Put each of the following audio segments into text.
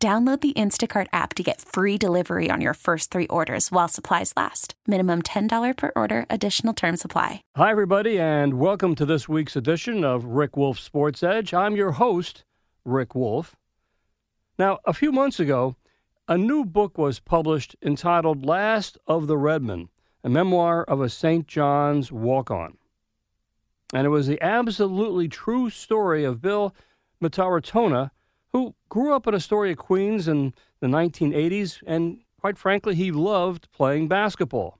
Download the Instacart app to get free delivery on your first three orders while supplies last. Minimum $10 per order, additional term supply. Hi, everybody, and welcome to this week's edition of Rick Wolf Sports Edge. I'm your host, Rick Wolf. Now, a few months ago, a new book was published entitled Last of the Redmen, a memoir of a St. John's walk on. And it was the absolutely true story of Bill Mataratona who grew up in Astoria, Queens in the 1980s, and quite frankly, he loved playing basketball.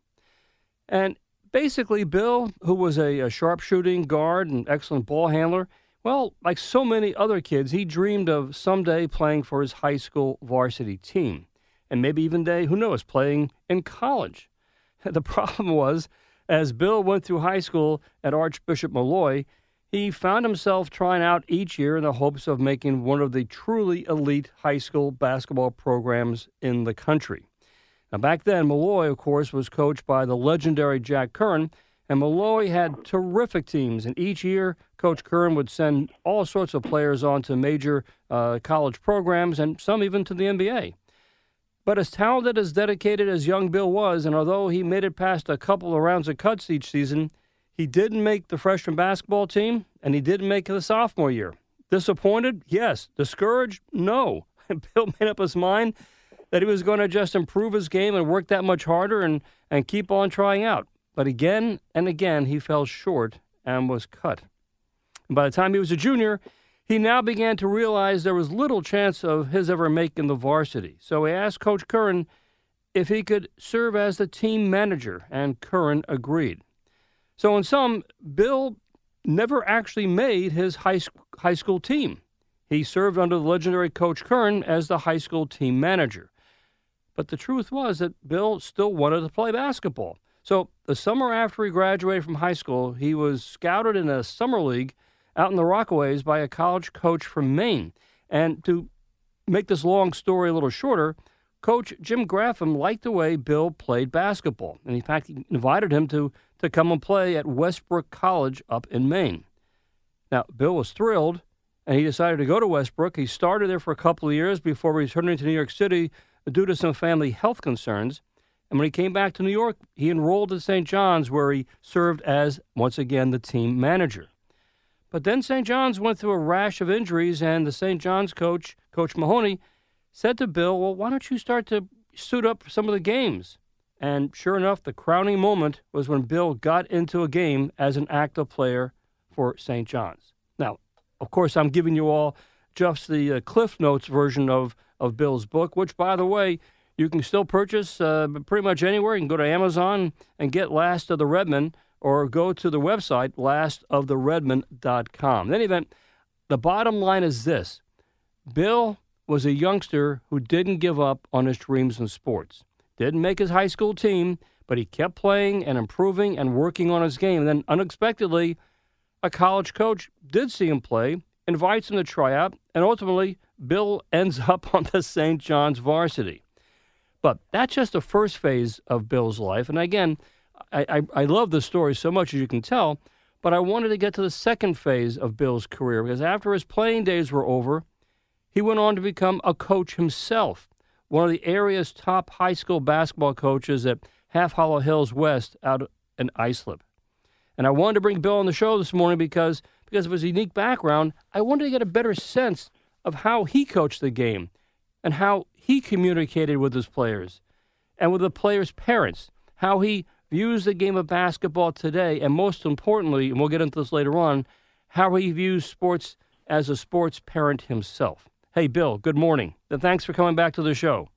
And basically, Bill, who was a, a sharpshooting guard and excellent ball handler, well, like so many other kids, he dreamed of someday playing for his high school varsity team. And maybe even day, who knows, playing in college. The problem was, as Bill went through high school at Archbishop Molloy, he found himself trying out each year in the hopes of making one of the truly elite high school basketball programs in the country. Now, back then, Molloy, of course, was coached by the legendary Jack Curran, and Molloy had terrific teams. And each year, Coach Curran would send all sorts of players on to major uh, college programs and some even to the NBA. But as talented, as dedicated as young Bill was, and although he made it past a couple of rounds of cuts each season, he didn't make the freshman basketball team, and he didn't make the sophomore year. Disappointed? Yes. Discouraged? No. Bill made up his mind that he was going to just improve his game and work that much harder and, and keep on trying out. But again and again, he fell short and was cut. And by the time he was a junior, he now began to realize there was little chance of his ever making the varsity. So he asked Coach Curran if he could serve as the team manager, and Curran agreed. So, in sum, Bill never actually made his high, high school team. He served under the legendary Coach Curran as the high school team manager. But the truth was that Bill still wanted to play basketball. So, the summer after he graduated from high school, he was scouted in a summer league out in the Rockaways by a college coach from Maine. And to make this long story a little shorter, Coach Jim Graffam liked the way Bill played basketball. And in fact, he invited him to to come and play at Westbrook College up in Maine. Now, Bill was thrilled, and he decided to go to Westbrook. He started there for a couple of years before returning to New York City due to some family health concerns. And when he came back to New York, he enrolled at St. John's, where he served as, once again, the team manager. But then St. John's went through a rash of injuries, and the St. John's coach, Coach Mahoney, said to Bill, Well, why don't you start to suit up for some of the games? And sure enough, the crowning moment was when Bill got into a game as an active player for St. John's. Now, of course, I'm giving you all just the uh, Cliff Notes version of, of Bill's book, which, by the way, you can still purchase uh, pretty much anywhere. You can go to Amazon and get Last of the Redmen or go to the website lastoftheredmen.com. In any event, the bottom line is this Bill was a youngster who didn't give up on his dreams in sports. Didn't make his high school team, but he kept playing and improving and working on his game. And then unexpectedly, a college coach did see him play, invites him to try out, and ultimately, Bill ends up on the St. John's varsity. But that's just the first phase of Bill's life. And again, I, I, I love the story so much, as you can tell, but I wanted to get to the second phase of Bill's career because after his playing days were over, he went on to become a coach himself one of the area's top high school basketball coaches at Half Hollow Hills West out in Islip. And I wanted to bring Bill on the show this morning because because of his unique background, I wanted to get a better sense of how he coached the game and how he communicated with his players and with the players' parents, how he views the game of basketball today, and most importantly, and we'll get into this later on, how he views sports as a sports parent himself. Hey, Bill, good morning. And thanks for coming back to the show.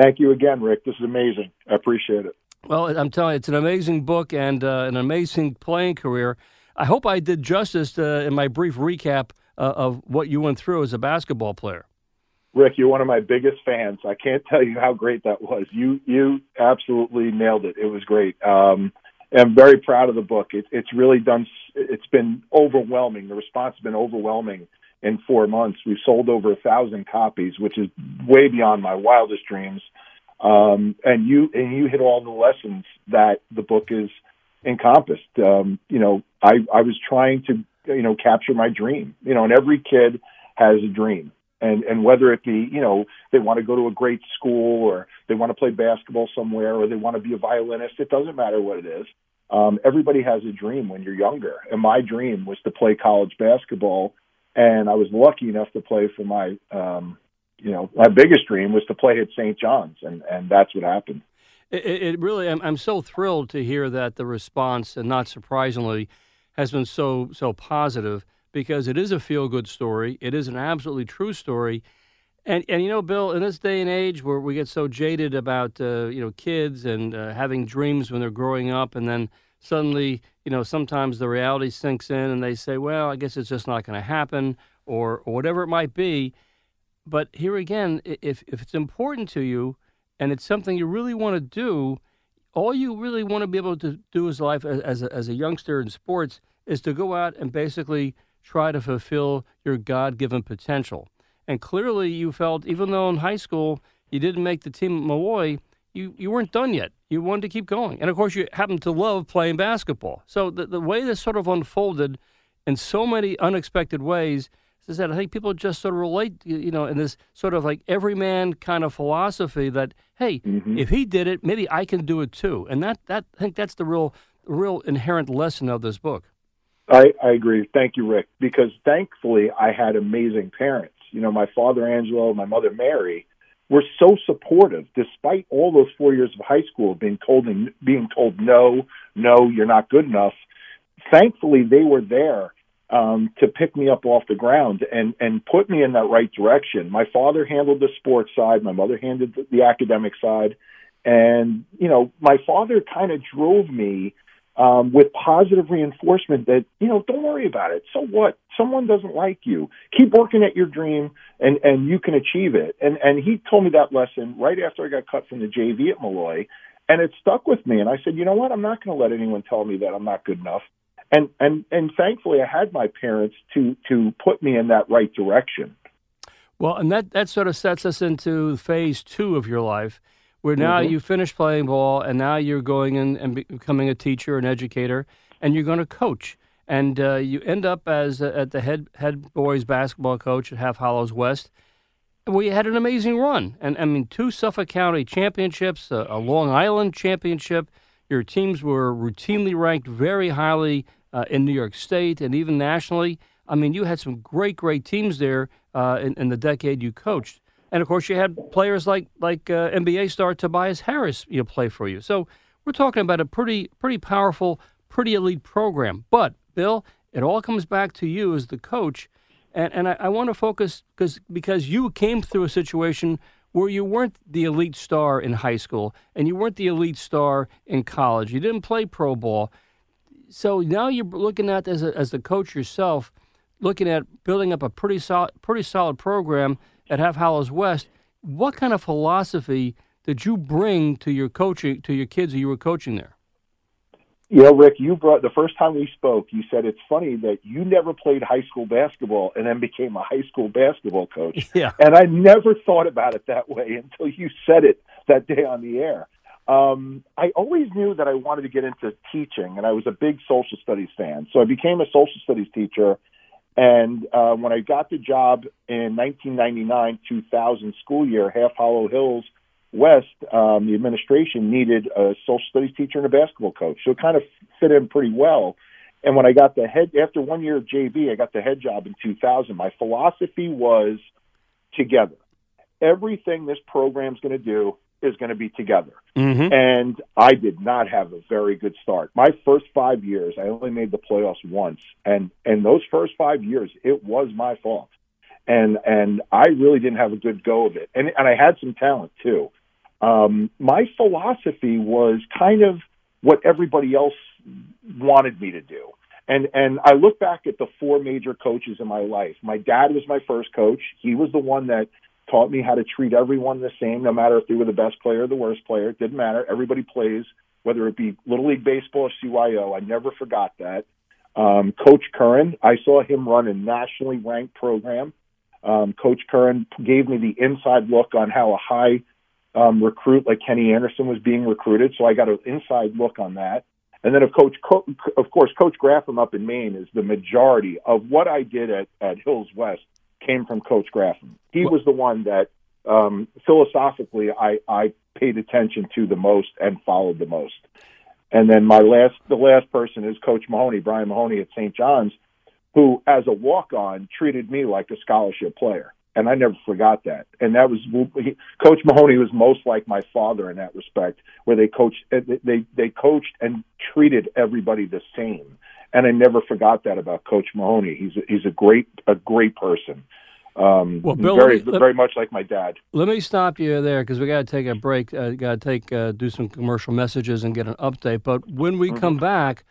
Thank you again, Rick. This is amazing. I appreciate it. Well, I'm telling you, it's an amazing book and uh, an amazing playing career. I hope I did justice uh, in my brief recap uh, of what you went through as a basketball player. Rick, you're one of my biggest fans. I can't tell you how great that was. You you absolutely nailed it. It was great. Um, I'm very proud of the book. It, it's really done. It's been overwhelming. The response has been overwhelming in four months. We've sold over a thousand copies, which is way beyond my wildest dreams. Um, and you and you hit all the lessons that the book is encompassed. Um, you know, I I was trying to you know capture my dream. You know, and every kid has a dream and and whether it be you know they want to go to a great school or they want to play basketball somewhere or they want to be a violinist it doesn't matter what it is um everybody has a dream when you're younger and my dream was to play college basketball and i was lucky enough to play for my um you know my biggest dream was to play at st john's and and that's what happened it, it really I'm, I'm so thrilled to hear that the response and not surprisingly has been so so positive because it is a feel good story. It is an absolutely true story. And, and you know, Bill, in this day and age where we get so jaded about uh, you know kids and uh, having dreams when they're growing up, and then suddenly you know sometimes the reality sinks in, and they say, "Well, I guess it's just not going to happen," or, or whatever it might be. But here again, if if it's important to you and it's something you really want to do, all you really want to be able to do as life as, as a, as a youngster in sports is to go out and basically try to fulfill your God given potential. And clearly, you felt, even though in high school you didn't make the team at Molloy, you, you weren't done yet. You wanted to keep going. And of course, you happen to love playing basketball. So the, the way this sort of unfolded in so many unexpected ways is that I think people just sort of relate, you know, in this sort of like everyman kind of philosophy that, hey, mm-hmm. if he did it, maybe I can do it too. And that, that I think that's the real, real inherent lesson of this book. I, I agree. Thank you, Rick. Because thankfully, I had amazing parents. You know, my father Angelo, my mother Mary, were so supportive, despite all those four years of high school being told being told no, no, you're not good enough. Thankfully, they were there um, to pick me up off the ground and and put me in that right direction. My father handled the sports side, my mother handled the, the academic side, and you know, my father kind of drove me um, with positive reinforcement that you know don't worry about it. So what? Someone doesn't like you. Keep working at your dream and and you can achieve it. And and he told me that lesson right after i got cut from the jv at molloy and it stuck with me. And i said you know what? I'm not going to let anyone tell me that i'm not good enough. And and and thankfully i had my parents to to put me in that right direction. Well and that that sort of sets us into phase two of your life where now mm-hmm. you finish playing ball and now you're going in and becoming a teacher, an educator, and you're going to coach. And uh, you end up as uh, at the head head boys basketball coach at Half Hollows West. We had an amazing run, and I mean, two Suffolk County championships, a, a Long Island championship. Your teams were routinely ranked very highly uh, in New York State and even nationally. I mean, you had some great, great teams there uh, in, in the decade you coached. And of course, you had players like like uh, NBA star Tobias Harris, you know, play for you. So we're talking about a pretty pretty powerful, pretty elite program. But Bill, it all comes back to you as the coach, and and I, I want to focus because because you came through a situation where you weren't the elite star in high school and you weren't the elite star in college. You didn't play pro ball. So now you're looking at as a, as the coach yourself, looking at building up a pretty solid pretty solid program at Half Hollows West. What kind of philosophy did you bring to your coaching to your kids who you were coaching there? You know, Rick, you brought the first time we spoke. You said it's funny that you never played high school basketball and then became a high school basketball coach. Yeah, and I never thought about it that way until you said it that day on the air. Um, I always knew that I wanted to get into teaching, and I was a big social studies fan. So I became a social studies teacher and uh, when I got the job in 1999 2000 school year, Half Hollow Hills West, um, the administration needed a social studies teacher and a basketball coach. So it kind of fit in pretty well. And when I got the head, after one year of JV, I got the head job in 2000. My philosophy was together. Everything this program's going to do is going to be together. Mm-hmm. And I did not have a very good start. My first five years, I only made the playoffs once, and and those first five years, it was my fault. And and I really didn't have a good go of it. And and I had some talent too. Um, my philosophy was kind of what everybody else wanted me to do. And and I look back at the four major coaches in my life. My dad was my first coach. He was the one that taught me how to treat everyone the same, no matter if they were the best player or the worst player. It didn't matter. Everybody plays, whether it be Little League Baseball or CYO. I never forgot that. Um, Coach Curran, I saw him run a nationally ranked program. Um, Coach Curran gave me the inside look on how a high um, recruit like Kenny Anderson was being recruited, so I got an inside look on that. And then, of coach, of course, Coach Graffam up in Maine is the majority of what I did at, at Hills West came from Coach Graffam. He was the one that um, philosophically I, I paid attention to the most and followed the most. And then my last, the last person is Coach Mahoney, Brian Mahoney at St. John's, who, as a walk-on, treated me like a scholarship player and I never forgot that. And that was he, Coach Mahoney was most like my father in that respect, where they coached they they coached and treated everybody the same. And I never forgot that about Coach Mahoney. He's a, he's a great a great person. Um, well, Bill, very me, very much like my dad. Let me stop you there because we got to take a break. Uh, got to take uh, do some commercial messages and get an update. But when we mm-hmm. come back.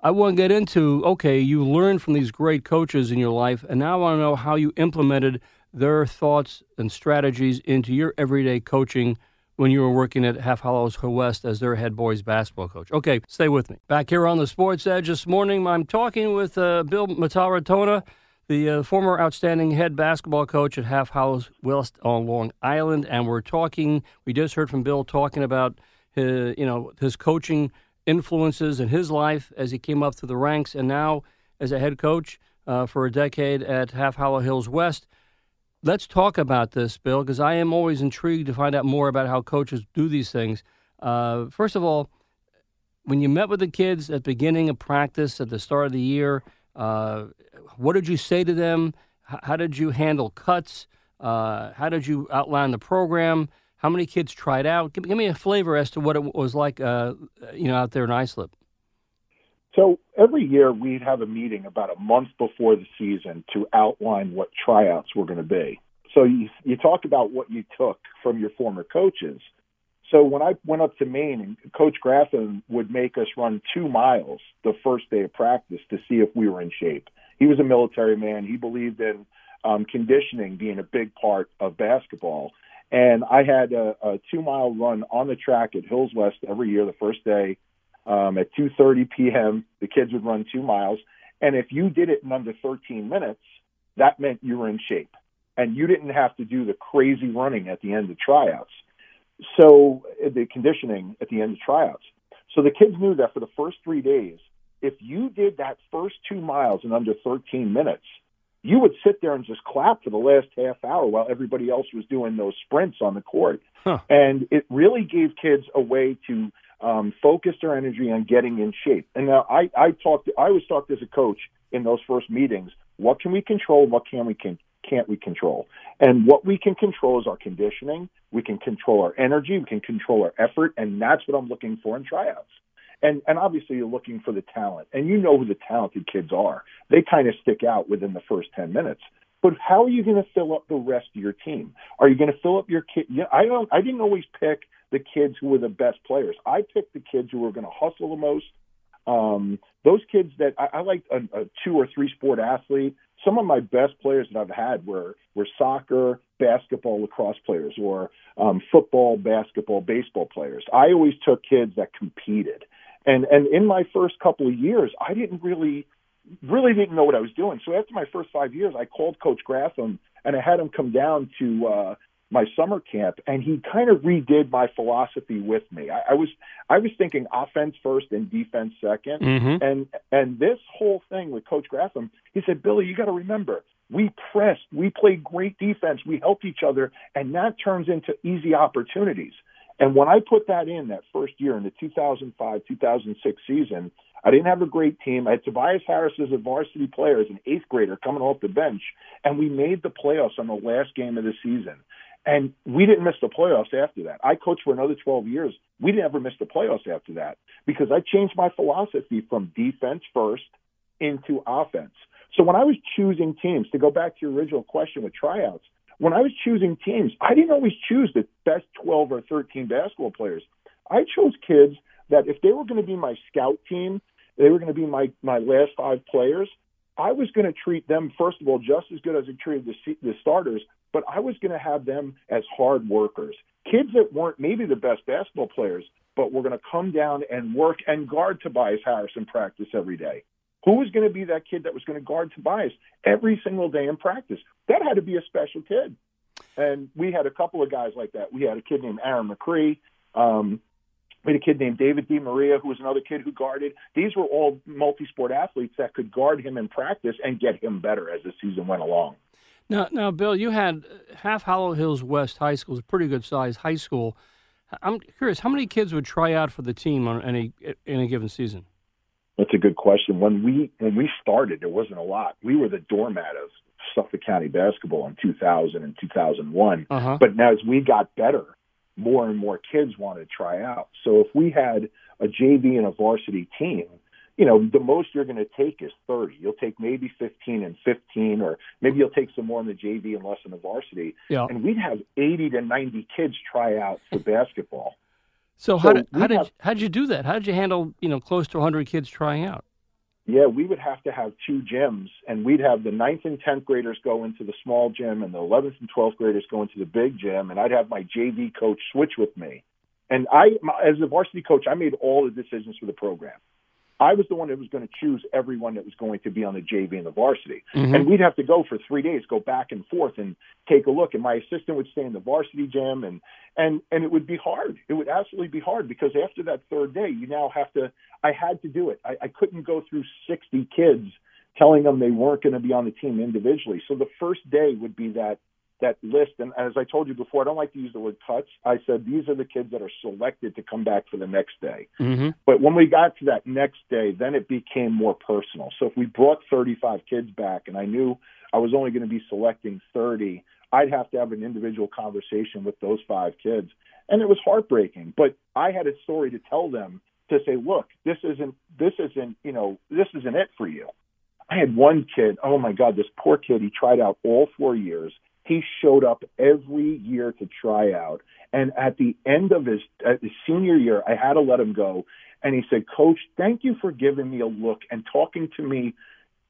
I want to get into okay, you learned from these great coaches in your life, and now I want to know how you implemented their thoughts and strategies into your everyday coaching when you were working at Half Hollows West as their head boys basketball coach. Okay, stay with me. Back here on the Sports Edge this morning, I'm talking with uh, Bill Mataratona, the uh, former outstanding head basketball coach at Half Hollows West on Long Island, and we're talking. We just heard from Bill talking about his, you know, his coaching influences in his life as he came up through the ranks, and now as a head coach uh, for a decade at Half Hollow Hills West. Let's talk about this, Bill, because I am always intrigued to find out more about how coaches do these things. Uh, first of all, when you met with the kids at the beginning of practice at the start of the year, uh, what did you say to them? H- how did you handle cuts? Uh, how did you outline the program? How many kids tried out? Give, give me a flavor as to what it was like, uh, you know, out there in Islip. So every year we'd have a meeting about a month before the season to outline what tryouts were going to be. So you, you talk about what you took from your former coaches. So when I went up to Maine, Coach Graffam would make us run two miles the first day of practice to see if we were in shape. He was a military man. He believed in um, conditioning being a big part of basketball. And I had a, a two mile run on the track at Hills West every year, the first day um, at 2:30 p.m. The kids would run two miles, and if you did it in under 13 minutes, that meant you were in shape, and you didn't have to do the crazy running at the end of tryouts. So the conditioning at the end of tryouts. So the kids knew that for the first three days, if you did that first two miles in under 13 minutes, you would sit there and just clap for the last half hour while everybody else was doing those sprints on the court. Huh. And it really gave kids a way to um, focused our energy on getting in shape. And now I, I talked, I was talked as a coach in those first meetings. What can we control? What can we can can't we control? And what we can control is our conditioning. We can control our energy. We can control our effort, and that's what I'm looking for in tryouts. And and obviously you're looking for the talent, and you know who the talented kids are. They kind of stick out within the first ten minutes. But how are you going to fill up the rest of your team? Are you going to fill up your kid? Yeah, I don't. I didn't always pick the kids who were the best players. I picked the kids who were going to hustle the most. Um, those kids that I, I like a, a two or three sport athlete. Some of my best players that I've had were were soccer, basketball, lacrosse players, or um, football, basketball, baseball players. I always took kids that competed, and and in my first couple of years, I didn't really really didn't know what I was doing. So after my first five years, I called Coach Graffam and I had him come down to uh, my summer camp, and he kind of redid my philosophy with me. I, I was I was thinking offense first and defense 2nd mm-hmm. and and this whole thing with Coach Graffam, he said, Billy, you got to remember. We pressed, we played great defense, we helped each other, and that turns into easy opportunities. And when I put that in that first year in the 2005 2006 season, I didn't have a great team. I had Tobias Harris as a varsity player, as an eighth grader coming off the bench, and we made the playoffs on the last game of the season. And we didn't miss the playoffs after that. I coached for another 12 years. We never missed the playoffs after that because I changed my philosophy from defense first into offense. So when I was choosing teams, to go back to your original question with tryouts, when I was choosing teams, I didn't always choose the best 12 or 13 basketball players. I chose kids that if they were going to be my scout team, they were going to be my, my last five players. I was going to treat them, first of all, just as good as I treated the, the starters, but I was going to have them as hard workers, kids that weren't maybe the best basketball players, but were going to come down and work and guard Tobias Harris in practice every day. Who was going to be that kid that was going to guard Tobias every single day in practice? That had to be a special kid. And we had a couple of guys like that. We had a kid named Aaron McCree. Um, we had a kid named David D. Maria, who was another kid who guarded. These were all multi-sport athletes that could guard him in practice and get him better as the season went along. Now, now, Bill, you had half Hollow Hills West High School, is a pretty good sized high school. I'm curious, how many kids would try out for the team on any in a given season? That's a good question. When we when we started, there wasn't a lot. We were the doormat of Suffolk County basketball in 2000 and 2001. Uh-huh. But now as we got better, more and more kids want to try out. So if we had a JV and a varsity team, you know, the most you're going to take is 30. You'll take maybe 15 and 15, or maybe you'll take some more in the JV and less in the varsity. Yeah. And we'd have 80 to 90 kids try out for basketball. So, so how did how did have, how did you do that? How did you handle you know close to 100 kids trying out? Yeah, we would have to have two gyms, and we'd have the ninth and tenth graders go into the small gym, and the eleventh and twelfth graders go into the big gym, and I'd have my JV coach switch with me. And I, as a varsity coach, I made all the decisions for the program. I was the one that was going to choose everyone that was going to be on the JV and the varsity. Mm-hmm. And we'd have to go for three days, go back and forth and take a look. And my assistant would stay in the varsity gym and, and, and it would be hard. It would absolutely be hard because after that third day, you now have to, I had to do it. I, I couldn't go through 60 kids telling them they weren't going to be on the team individually. So the first day would be that that list. And as I told you before, I don't like to use the word cuts. I said these are the kids that are selected to come back for the next day. Mm-hmm. But when we got to that next day, then it became more personal. So if we brought 35 kids back, and I knew I was only going to be selecting 30, I'd have to have an individual conversation with those five kids. And it was heartbreaking, but I had a story to tell them to say, look, this isn't, this isn't, you know, this isn't it for you. I had one kid, oh my God, this poor kid, he tried out all four years. He showed up every year to try out. And at the end of his, his senior year, I had to let him go. And he said, Coach, thank you for giving me a look and talking to me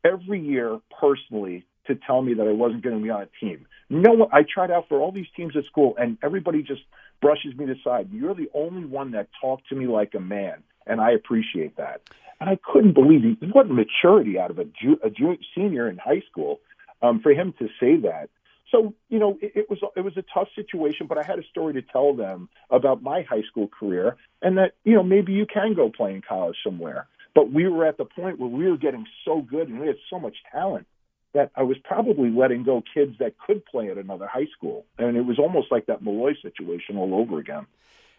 every year personally to tell me that I wasn't going to be on a team. No, I tried out for all these teams at school, and everybody just brushes me aside. You're the only one that talked to me like a man, and I appreciate that. And I couldn't believe it. What maturity out of a, ju- a ju- senior in high school um, for him to say that so you know it, it was it was a tough situation, but I had a story to tell them about my high school career, and that you know maybe you can go play in college somewhere. But we were at the point where we were getting so good and we had so much talent that I was probably letting go kids that could play at another high school, and it was almost like that Molloy situation all over again.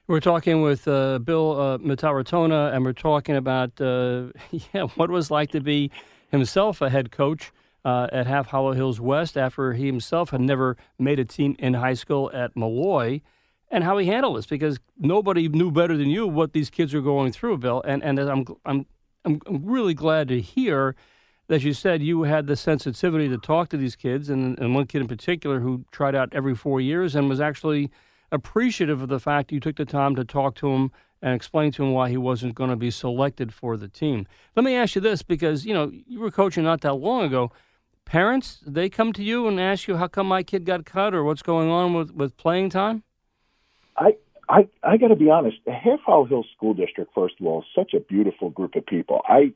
We're talking with uh, Bill uh, Mataratona, and we're talking about uh, yeah what was like to be himself a head coach uh, at Half Hollow Hills West after he himself had never made a team in high school at Molloy and how he handled this because nobody knew better than you what these kids are going through, Bill. And and I'm I'm I'm really glad to hear that you said you had the sensitivity to talk to these kids, and, and one kid in particular who tried out every four years and was actually appreciative of the fact you took the time to talk to him and explain to him why he wasn't going to be selected for the team. Let me ask you this because you know you were coaching not that long ago parents they come to you and ask you how come my kid got cut or what's going on with with playing time? I I I got to be honest. The Half Hollow Hills School District, first of all, is such a beautiful group of people. I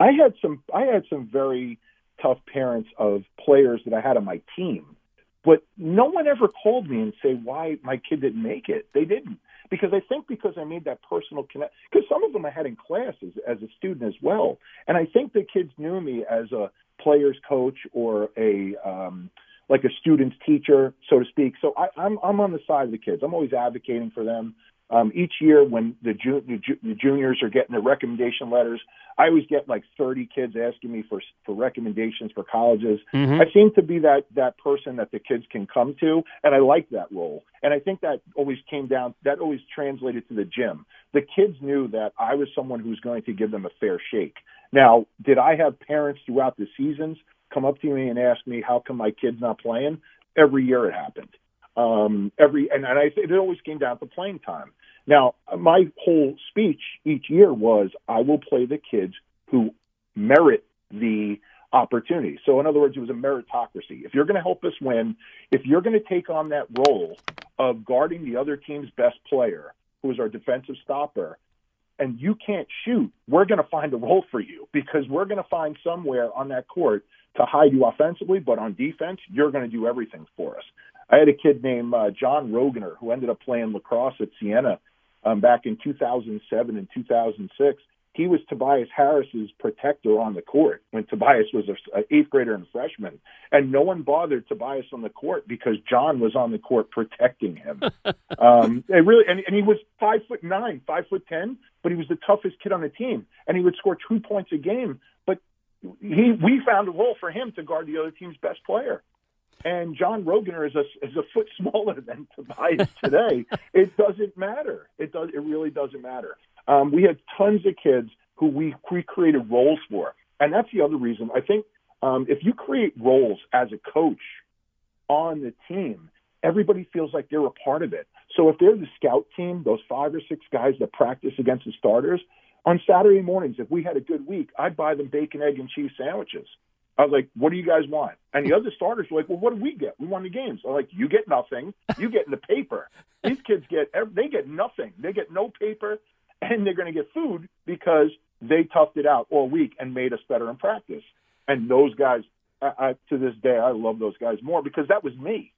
I had some I had some very tough parents of players that I had on my team, but no one ever called me and say why my kid didn't make it. They didn't because I think because I made that personal connect. Because some of them I had in classes as a student as well, and I think the kids knew me as a players coach or a um, like a student's teacher, so to speak. So I, I'm I'm on the side of the kids. I'm always advocating for them. Um, each year, when the, ju- the, ju- the juniors are getting their recommendation letters, I always get like 30 kids asking me for for recommendations for colleges. Mm-hmm. I seem to be that that person that the kids can come to, and I like that role. And I think that always came down. That always translated to the gym. The kids knew that I was someone who was going to give them a fair shake. Now, did I have parents throughout the seasons come up to me and ask me how come my kid's not playing? Every year it happened. Um, every and, and I it always came down to playing time. Now, my whole speech each year was I will play the kids who merit the opportunity. So, in other words, it was a meritocracy. If you're going to help us win, if you're going to take on that role of guarding the other team's best player, who is our defensive stopper, and you can't shoot, we're going to find a role for you because we're going to find somewhere on that court to hide you offensively, but on defense, you're going to do everything for us. I had a kid named uh, John Rogener who ended up playing lacrosse at Siena um, back in 2007 and 2006 he was Tobias Harris's protector on the court when Tobias was an eighth grader and freshman, and no one bothered Tobias on the court because John was on the court protecting him. um, it really, and, and he was five foot nine, five foot ten, but he was the toughest kid on the team, and he would score two points a game. But he, we found a role for him to guard the other team's best player. And John Rogener is a is a foot smaller than Tobias today. it doesn't matter. It does. It really doesn't matter. Um, we had tons of kids who we, we created roles for. And that's the other reason. I think um, if you create roles as a coach on the team, everybody feels like they're a part of it. So if they're the scout team, those five or six guys that practice against the starters, on Saturday mornings, if we had a good week, I'd buy them bacon, egg, and cheese sandwiches. I was like, what do you guys want? And the other starters were like, well, what do we get? We won the games. I'm like, you get nothing. You get in the paper. These kids get, they get nothing. They get no paper and they're going to get food because they toughed it out all week and made us better in practice. And those guys, I, I, to this day, I love those guys more because that was me.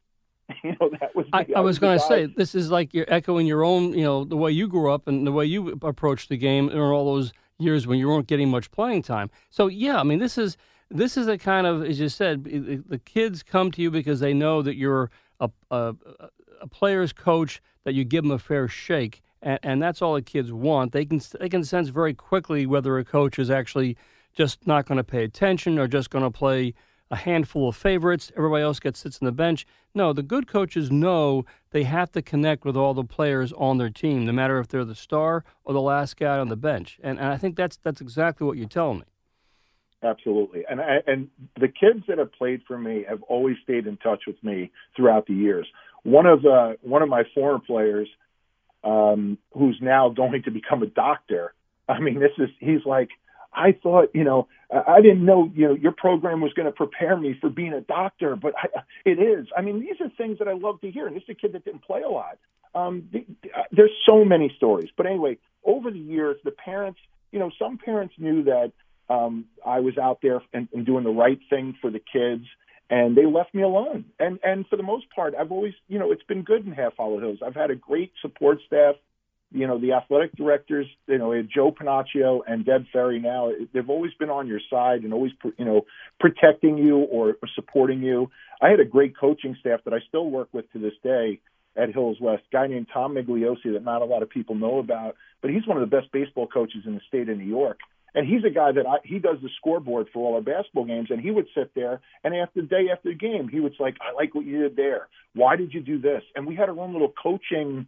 you know, that was. I, I, I, was, was going to say this is like you're echoing your own, you know, the way you grew up and the way you approached the game in all those years when you weren't getting much playing time. So yeah, I mean, this is this is a kind of, as you said, the kids come to you because they know that you're a, a, a player's coach, that you give them a fair shake and, and that's all the kids want. They can they can sense very quickly whether a coach is actually just not going to pay attention or just going to play a handful of favorites. Everybody else gets sits on the bench. No, the good coaches know they have to connect with all the players on their team, no matter if they're the star or the last guy on the bench. And, and I think that's that's exactly what you're telling me. Absolutely, and I, and the kids that have played for me have always stayed in touch with me throughout the years. One of uh, one of my former players um, who's now going to become a doctor. I mean, this is he's like, I thought, you know, I didn't know, you know, your program was going to prepare me for being a doctor, but I, it is. I mean, these are things that I love to hear. And this is a kid that didn't play a lot. Um, the, uh, there's so many stories, but anyway, over the years, the parents, you know, some parents knew that um, I was out there and, and doing the right thing for the kids and they left me alone. And and for the most part, I've always, you know, it's been good in Half Hollow Hills. I've had a great support staff. You know, the athletic directors, you know, Joe Panaccio and Deb Ferry now, they've always been on your side and always, you know, protecting you or, or supporting you. I had a great coaching staff that I still work with to this day at Hills West, a guy named Tom Migliosi that not a lot of people know about, but he's one of the best baseball coaches in the state of New York. And he's a guy that I, he does the scoreboard for all our basketball games, and he would sit there and after the day after the game, he would like, "I like what you did there. Why did you do this?" And we had our own little coaching,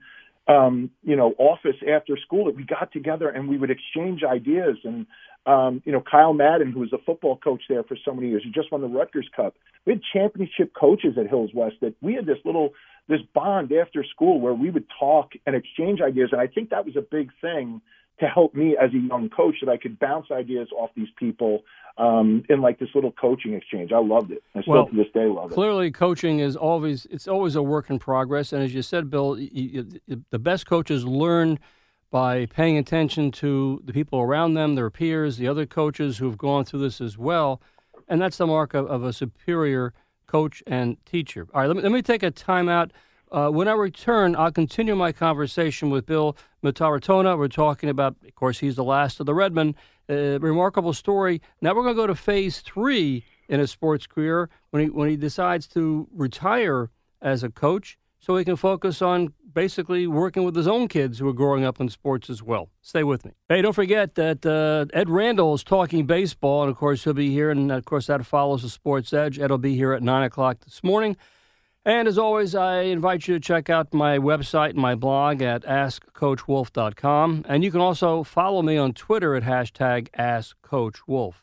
um, you know, office after school that we got together and we would exchange ideas. And um, you know, Kyle Madden, who was a football coach there for so many years, he just won the Rutgers Cup. We had championship coaches at Hills West that we had this little this bond after school where we would talk and exchange ideas, and I think that was a big thing to help me as a young coach that I could bounce ideas off these people um, in like this little coaching exchange. I loved it. I still well, to this day love it. Clearly, coaching is always it's always a work in progress. And as you said, Bill, you, you, the best coaches learn by paying attention to the people around them, their peers, the other coaches who've gone through this as well. And that's the mark of, of a superior coach and teacher. All right, let me, let me take a timeout. Uh, when I return, I'll continue my conversation with Bill Mataratona. We're talking about, of course, he's the last of the Redmen. Uh, remarkable story. Now we're going to go to phase three in his sports career when he when he decides to retire as a coach, so he can focus on basically working with his own kids who are growing up in sports as well. Stay with me. Hey, don't forget that uh, Ed Randall is talking baseball, and of course he'll be here, and of course that follows the Sports Edge. Ed will be here at nine o'clock this morning. And as always, I invite you to check out my website and my blog at AskCoachWolf.com. And you can also follow me on Twitter at hashtag AskCoachWolf.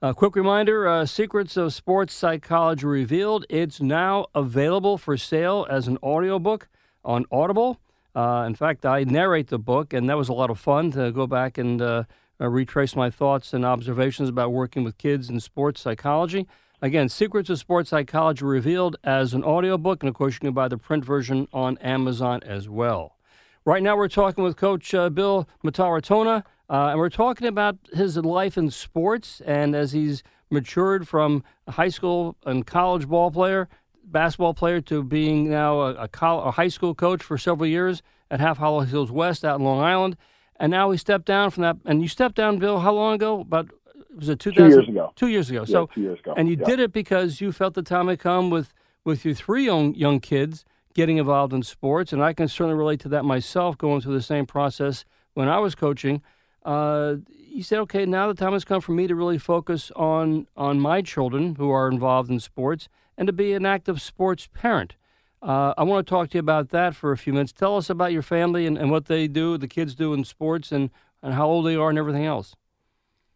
A quick reminder uh, Secrets of Sports Psychology Revealed. It's now available for sale as an audiobook on Audible. Uh, in fact, I narrate the book, and that was a lot of fun to go back and uh, uh, retrace my thoughts and observations about working with kids in sports psychology. Again, Secrets of Sports Psychology Revealed as an audiobook, and of course, you can buy the print version on Amazon as well. Right now, we're talking with Coach uh, Bill Mataratona, uh, and we're talking about his life in sports and as he's matured from a high school and college ball player, basketball player, to being now a, a, a high school coach for several years at Half Hollow Hills West out in Long Island. And now he stepped down from that. And you stepped down, Bill, how long ago? About was it 2000? Two years ago. Two years ago. Yeah, so two years ago. And you yeah. did it because you felt the time had come with with your three young young kids getting involved in sports, and I can certainly relate to that myself, going through the same process when I was coaching. Uh, you said, okay, now the time has come for me to really focus on on my children who are involved in sports and to be an active sports parent. Uh, I want to talk to you about that for a few minutes. Tell us about your family and, and what they do, the kids do in sports, and, and how old they are and everything else.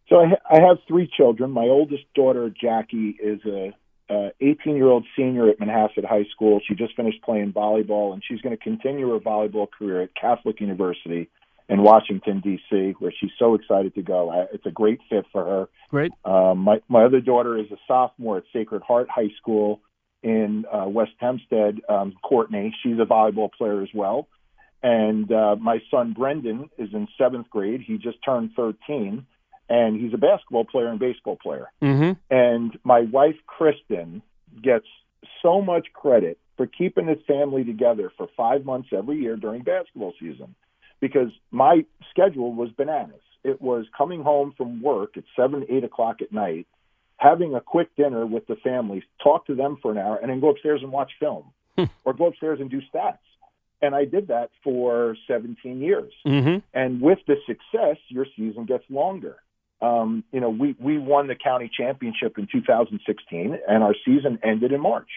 So I, ha- I have three children. My oldest daughter, Jackie, is a 18 year old senior at Manhasset High School. She just finished playing volleyball, and she's going to continue her volleyball career at Catholic University in Washington D.C., where she's so excited to go. I, it's a great fit for her. Great. Um, my my other daughter is a sophomore at Sacred Heart High School in uh, West Hempstead. Um, Courtney, she's a volleyball player as well. And uh, my son Brendan is in seventh grade. He just turned 13, and he's a basketball player and baseball player. Mm-hmm. And my wife Kristen gets so much credit for keeping his family together for five months every year during basketball season because my schedule was bananas. It was coming home from work at seven, eight o'clock at night, having a quick dinner with the family, talk to them for an hour, and then go upstairs and watch film or go upstairs and do stats. And I did that for 17 years. Mm-hmm. And with the success, your season gets longer. Um, you know, we, we won the county championship in 2016, and our season ended in March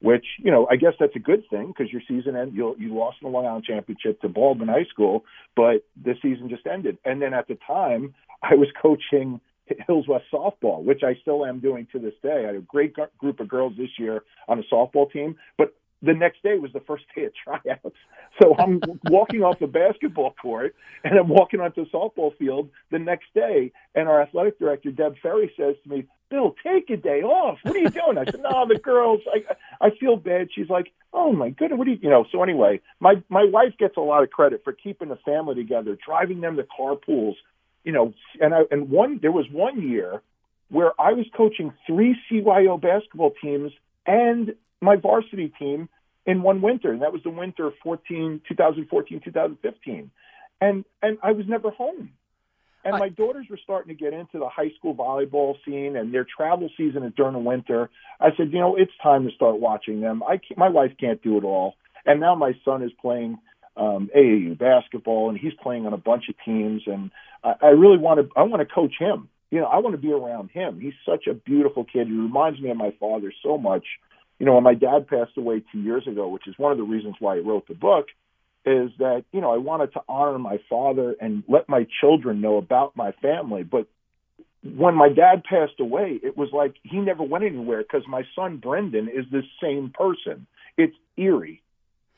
which you know I guess that's a good thing because your season end you you lost in the Long Island Championship to Baldwin High School, but the season just ended. And then at the time, I was coaching Hills West softball, which I still am doing to this day. I had a great group of girls this year on a softball team, but the next day was the first day of tryouts. So I'm walking off the basketball court and I'm walking onto the softball field the next day. And our athletic director, Deb Ferry, says to me, Bill, take a day off. What are you doing? I said, no, the girls, I, I feel bad. She's like, oh my goodness, what do you, you know? So anyway, my, my wife gets a lot of credit for keeping the family together, driving them to carpools, you know, and I, and one, there was one year where I was coaching three CYO basketball teams and my varsity team in one winter, and that was the winter of 14, 2014, 2015. And and I was never home. And I, my daughters were starting to get into the high school volleyball scene, and their travel season is during the winter. I said, you know, it's time to start watching them. I can't, my wife can't do it all, and now my son is playing um, AAU basketball, and he's playing on a bunch of teams, and I, I really want to. I want to coach him. You know, I want to be around him. He's such a beautiful kid. He reminds me of my father so much you know, when my dad passed away two years ago, which is one of the reasons why I wrote the book, is that, you know, I wanted to honor my father and let my children know about my family. But when my dad passed away, it was like he never went anywhere because my son Brendan is the same person. It's eerie.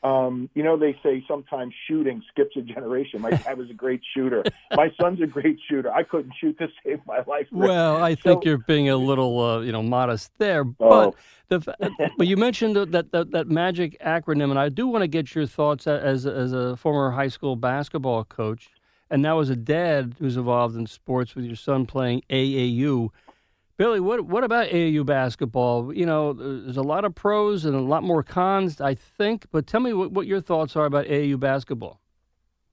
Um, you know, they say sometimes shooting skips a generation. My dad was a great shooter. My son's a great shooter. I couldn't shoot to save my life. Well, I think so, you're being a little, uh, you know, modest there. But oh. the, but you mentioned that, that that magic acronym, and I do want to get your thoughts as as a former high school basketball coach, and now as a dad who's involved in sports with your son playing AAU. Billy, what what about AAU basketball? You know, there's a lot of pros and a lot more cons, I think. But tell me what, what your thoughts are about AAU basketball.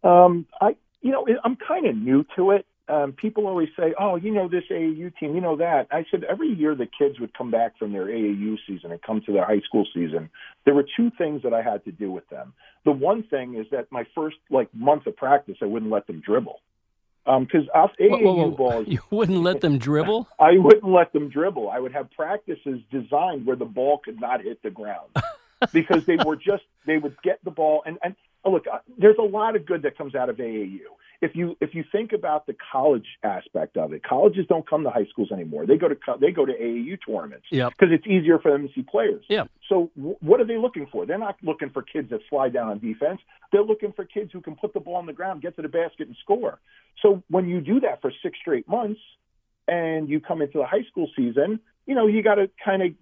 Um, I, you know, I'm kind of new to it. Um, people always say, "Oh, you know this AAU team, you know that." I said every year the kids would come back from their AAU season and come to their high school season. There were two things that I had to do with them. The one thing is that my first like month of practice, I wouldn't let them dribble because um, AAU whoa, whoa, balls. You wouldn't let them dribble. I wouldn't let them dribble. I would have practices designed where the ball could not hit the ground because they were just they would get the ball and and oh, look, uh, there's a lot of good that comes out of AAU. If you if you think about the college aspect of it, colleges don't come to high schools anymore. They go to they go to AAU tournaments Yep. because it's easier for them to see players. Yeah. So w- what are they looking for? They're not looking for kids that slide down on defense. They're looking for kids who can put the ball on the ground, get to the basket, and score. So when you do that for six straight months, and you come into the high school season, you know you got to kind of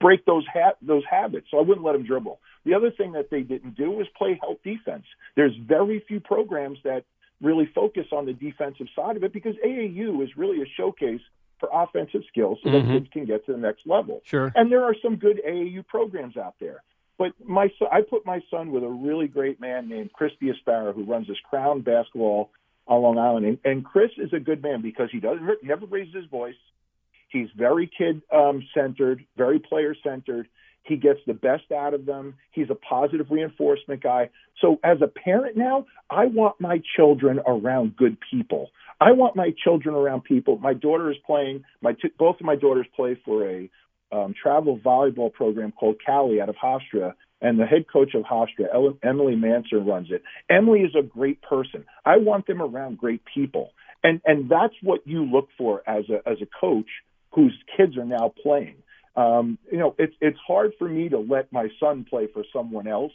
break those ha- those habits. So I wouldn't let them dribble. The other thing that they didn't do was play help defense. There's very few programs that really focus on the defensive side of it because AAU is really a showcase for offensive skills so Mhm. that kids can get to the next level. Sure. And there are some good AAU programs out there. But my son, I put my son with a really great man named Chris Diaspara who runs this Crown Basketball on Long Island. And, and Chris is a good man because he doesn't never raises his voice. He's very kid um, centered, very player centered. He gets the best out of them. He's a positive reinforcement guy. So as a parent now, I want my children around good people. I want my children around people. My daughter is playing. My t- both of my daughters play for a um, travel volleyball program called Cali out of Hofstra, and the head coach of Hofstra, Ellen, Emily Manser, runs it. Emily is a great person. I want them around great people, and and that's what you look for as a as a coach whose kids are now playing. Um, you know, it's it's hard for me to let my son play for someone else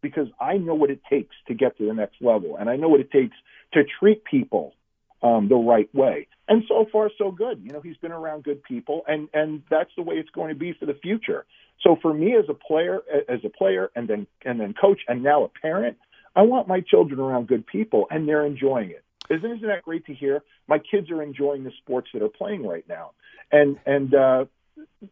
because I know what it takes to get to the next level, and I know what it takes to treat people um, the right way. And so far, so good. You know, he's been around good people, and and that's the way it's going to be for the future. So for me, as a player, as a player, and then and then coach, and now a parent, I want my children around good people, and they're enjoying it. Isn't isn't that great to hear? My kids are enjoying the sports that are playing right now, and and uh,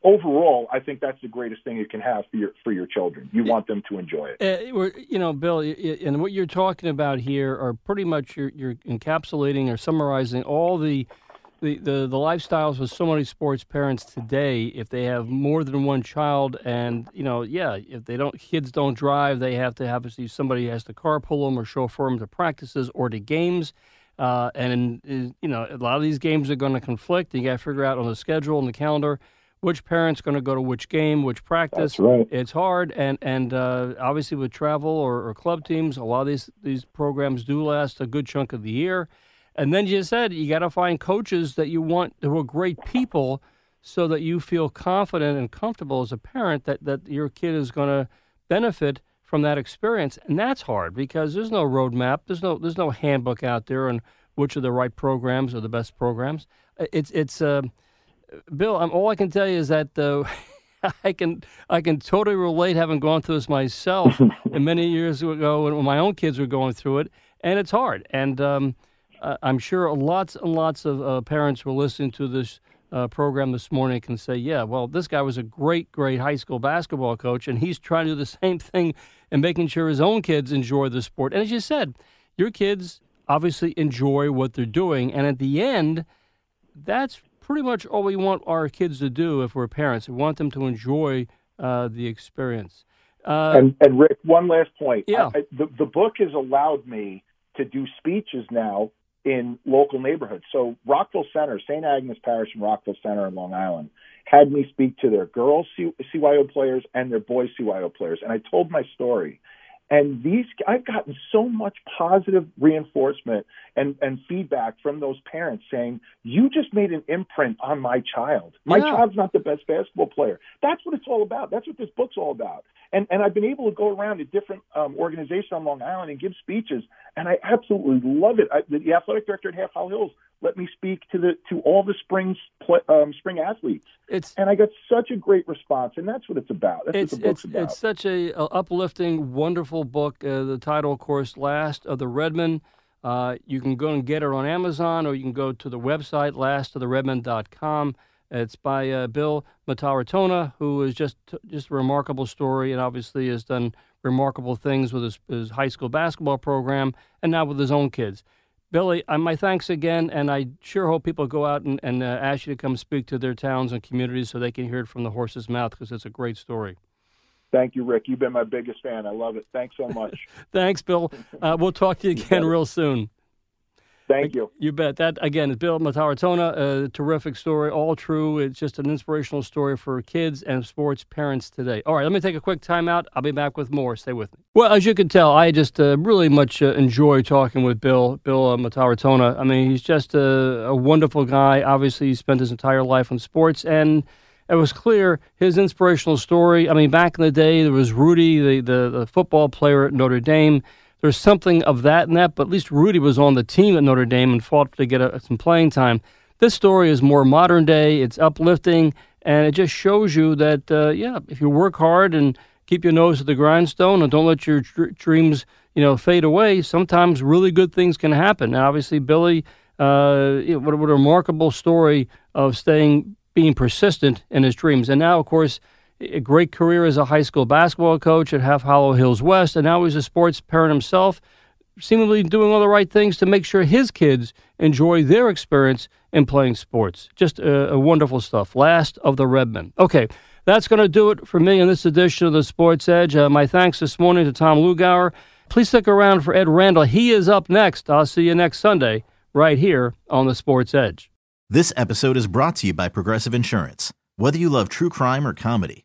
overall, I think that's the greatest thing you can have for your for your children. You want them to enjoy it. Uh, you know, Bill, and what you're talking about here are pretty much you're, you're encapsulating or summarizing all the, the, the, the lifestyles of so many sports parents today. If they have more than one child, and you know, yeah, if they don't, kids don't drive, they have to have somebody has to carpool them or chauffeur them to practices or to games. Uh, and uh, you know, a lot of these games are going to conflict. You got to figure out on the schedule and the calendar which parent's going to go to which game, which practice. Right. It's hard, and and uh, obviously with travel or, or club teams, a lot of these these programs do last a good chunk of the year. And then you said you got to find coaches that you want who are great people, so that you feel confident and comfortable as a parent that that your kid is going to benefit from that experience, and that's hard because there's no roadmap, there's no there's no handbook out there on which are the right programs or the best programs. It's it's. Uh, Bill, I'm, all I can tell you is that uh, I can I can totally relate, having gone through this myself and many years ago when my own kids were going through it, and it's hard. And um, I'm sure lots and lots of uh, parents who are listening to this uh, program this morning can say, "Yeah, well, this guy was a great, great high school basketball coach, and he's trying to do the same thing and making sure his own kids enjoy the sport." And as you said, your kids obviously enjoy what they're doing, and at the end, that's pretty much all we want our kids to do if we're parents. We want them to enjoy uh, the experience. Uh, and, and Rick, one last point. Yeah. I, I, the, the book has allowed me to do speeches now in local neighborhoods. So Rockville Centre, St. Agnes Parish and Rockville Centre in Long Island, had me speak to their girls C- CYO players and their boys CYO players. And I told my story. And these, I've gotten so much positive reinforcement and, and feedback from those parents saying, you just made an imprint on my child. My Yeah. child's not the best basketball player. That's what it's all about. That's what this book's all about. And, and I've been able to go around to different um, organizations on Long Island and give speeches, and I absolutely love it. I, the athletic director at Half Hollow Hills let me speak to the to all the spring um, spring athletes, it's and I got such a great response. And that's what it's about. That's it's what the book's it's about. it's such a, a uplifting, wonderful book. Uh, the title, of course, "Last of the Redmen." Uh, you can go and get it on Amazon, or you can go to the website lastoftheredmen.com. It's by uh, Bill Mataratona, who is just just a remarkable story, and obviously has done remarkable things with his, his high school basketball program, and now with his own kids. Billy, uh, my thanks again, and I sure hope people go out and, and uh, ask you to come speak to their towns and communities so they can hear it from the horse's mouth because it's a great story. Thank you, Rick. You've been my biggest fan. I love it. Thanks so much. Thanks, Bill. Uh, we'll talk to you again real soon. Thank you. You bet. That again is Bill Mataratona. A terrific story, all true. It's just an inspirational story for kids and sports parents today. All right, let me take a quick timeout. I'll be back with more. Stay with me. Well, as you can tell, I just uh, really much uh, enjoy talking with Bill. Bill uh, Mataratona. I mean, he's just a, a wonderful guy. Obviously, he spent his entire life on sports and it was clear his inspirational story. I mean, back in the day, there was Rudy, the, the, the, football player at Notre Dame. There's something of that in that, but at least Rudy was on the team at Notre Dame and fought to get a, some playing time. This story is more modern day. It's uplifting, and it just shows you that, uh, yeah, if you work hard and keep your nose to the grindstone and don't let your dr- dreams, you know, fade away, sometimes really good things can happen. Now, obviously, Billy, uh, what, what a remarkable story of staying being persistent in his dreams. And now, of course, a great career as a high school basketball coach at Half Hollow Hills West, and now he's a sports parent himself, seemingly doing all the right things to make sure his kids enjoy their experience in playing sports. Just a, a wonderful stuff. Last of the Redmen. Okay, that's going to do it for me in this edition of the Sports Edge. Uh, my thanks this morning to Tom Lugauer. Please stick around for Ed Randall. He is up next. I'll see you next Sunday right here on the Sports Edge. This episode is brought to you by Progressive Insurance. Whether you love true crime or comedy,